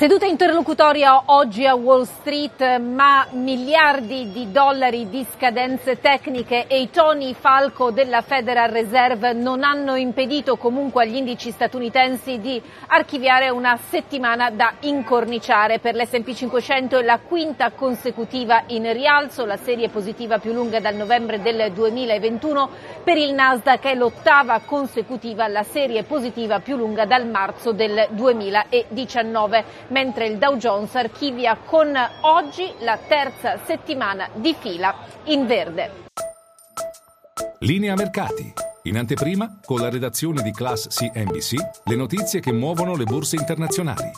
Seduta interlocutoria oggi a Wall Street, ma miliardi di dollari di scadenze tecniche e i toni falco della Federal Reserve non hanno impedito comunque agli indici statunitensi di archiviare una settimana da incorniciare. Per l'S&P 500 è la quinta consecutiva in rialzo, la serie positiva più lunga dal novembre del 2021. Per il Nasdaq è l'ottava consecutiva, la serie positiva più lunga dal marzo del 2019 mentre il Dow Jones archivia con oggi la terza settimana di fila in verde. Linea mercati. In anteprima, con la redazione di Class CNBC, le notizie che muovono le borse internazionali.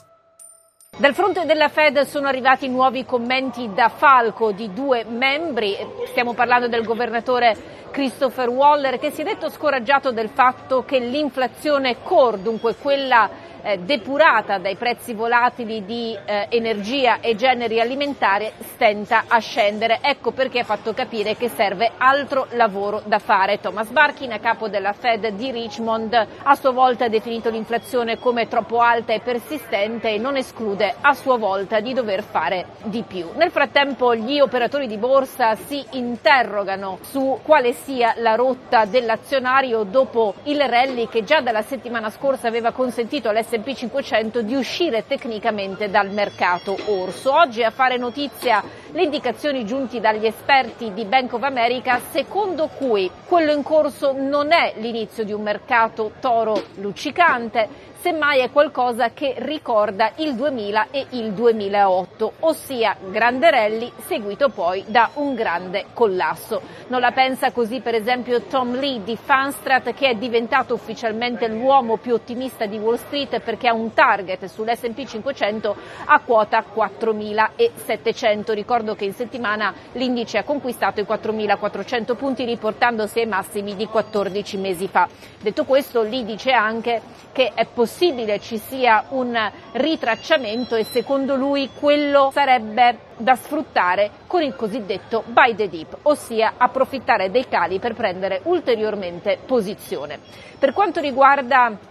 Dal fronte della Fed sono arrivati nuovi commenti da Falco di due membri, stiamo parlando del governatore Christopher Waller che si è detto scoraggiato del fatto che l'inflazione core, dunque quella eh, depurata dai prezzi volatili di eh, energia e generi alimentari stenta a scendere. Ecco perché ha fatto capire che serve altro lavoro da fare. Thomas Barkin, a capo della Fed di Richmond, a sua volta ha definito l'inflazione come troppo alta e persistente e non esclude a sua volta di dover fare di più. Nel frattempo gli operatori di borsa si interrogano su quale sia la rotta dell'azionario dopo il rally che già dalla settimana scorsa aveva consentito all'S S&P 500 di uscire tecnicamente dal mercato orso. Oggi a fare notizia le indicazioni giunti dagli esperti di Bank of America secondo cui quello in corso non è l'inizio di un mercato toro luccicante, semmai è qualcosa che ricorda il 2000 e il 2008, ossia grande rally seguito poi da un grande collasso. Non la pensa così per esempio Tom Lee di Fanstrat che è diventato ufficialmente l'uomo più ottimista di Wall Street perché ha un target sull'S&P 500 a quota 4.700. Ricordo che in settimana l'indice ha conquistato i 4.400 punti riportandosi ai massimi di 14 mesi fa. Detto questo, Lee dice anche che è possibile possibile ci sia un ritracciamento e secondo lui quello sarebbe da sfruttare con il cosiddetto buy the dip, ossia approfittare dei cali per prendere ulteriormente posizione. Per quanto riguarda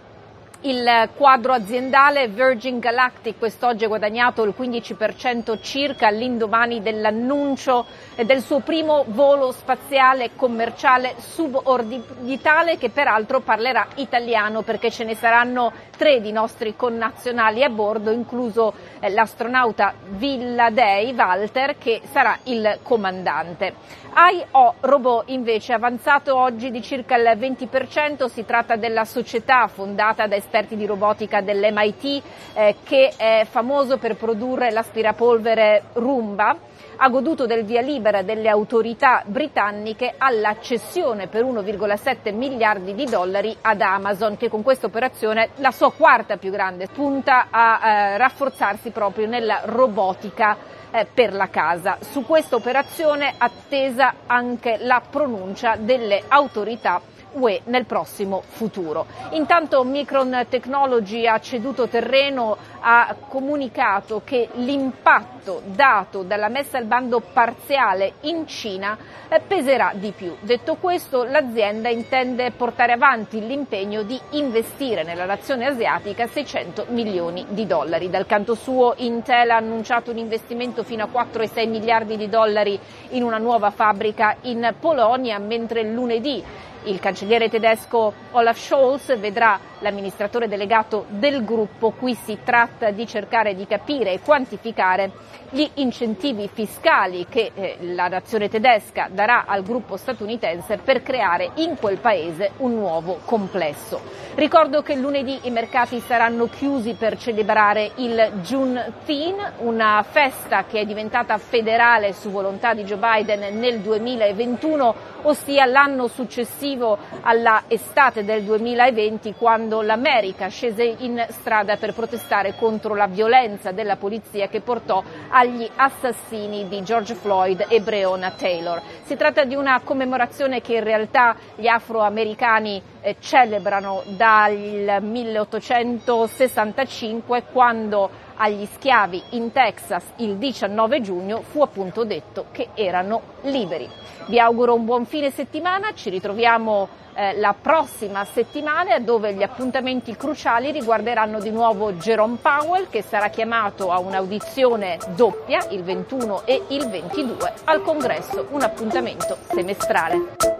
il quadro aziendale Virgin Galactic quest'oggi ha guadagnato il 15% circa all'indomani dell'annuncio del suo primo volo spaziale commerciale suborbitale che peraltro parlerà italiano perché ce ne saranno tre di nostri connazionali a bordo, incluso eh, l'astronauta Villadei Walter che sarà il comandante. IO Robot invece è avanzato oggi di circa il 20%, si tratta della società fondata da esperti di robotica dell'MIT eh, che è famoso per produrre l'aspirapolvere Roomba ha goduto del via libera delle autorità britanniche alla cessione per 1,7 miliardi di dollari ad Amazon, che con questa operazione, la sua quarta più grande, punta a eh, rafforzarsi proprio nella robotica eh, per la casa. Su questa operazione attesa anche la pronuncia delle autorità UE nel prossimo futuro. Intanto Micron Technology ha ceduto terreno, ha comunicato che l'impatto dato dalla messa al bando parziale in Cina eh, peserà di più. Detto questo, l'azienda intende portare avanti l'impegno di investire nella nazione asiatica 600 milioni di dollari. Dal canto suo Intel ha annunciato un investimento fino a 4,6 miliardi di dollari in una nuova fabbrica in Polonia, mentre lunedì il cancelliere tedesco Olaf Scholz vedrà l'amministratore delegato del gruppo. Qui si tratta di cercare di capire e quantificare gli incentivi fiscali che eh, la nazione tedesca darà al gruppo statunitense per creare in quel paese un nuovo complesso. Ricordo che lunedì i mercati saranno chiusi per celebrare il Juneteenth, una festa che è diventata federale su volontà di Joe Biden nel 2021, ossia l'anno successivo alla estate del 2020 quando quando l'America scese in strada per protestare contro la violenza della polizia che portò agli assassini di George Floyd e Breonna Taylor. Si tratta di una commemorazione che in realtà gli afroamericani eh, celebrano dal 1865 quando agli schiavi in Texas il 19 giugno fu appunto detto che erano liberi. Vi auguro un buon fine settimana, ci ritroviamo eh, la prossima settimana dove gli appuntamenti cruciali riguarderanno di nuovo Jerome Powell che sarà chiamato a un'audizione doppia il 21 e il 22 al congresso, un appuntamento semestrale.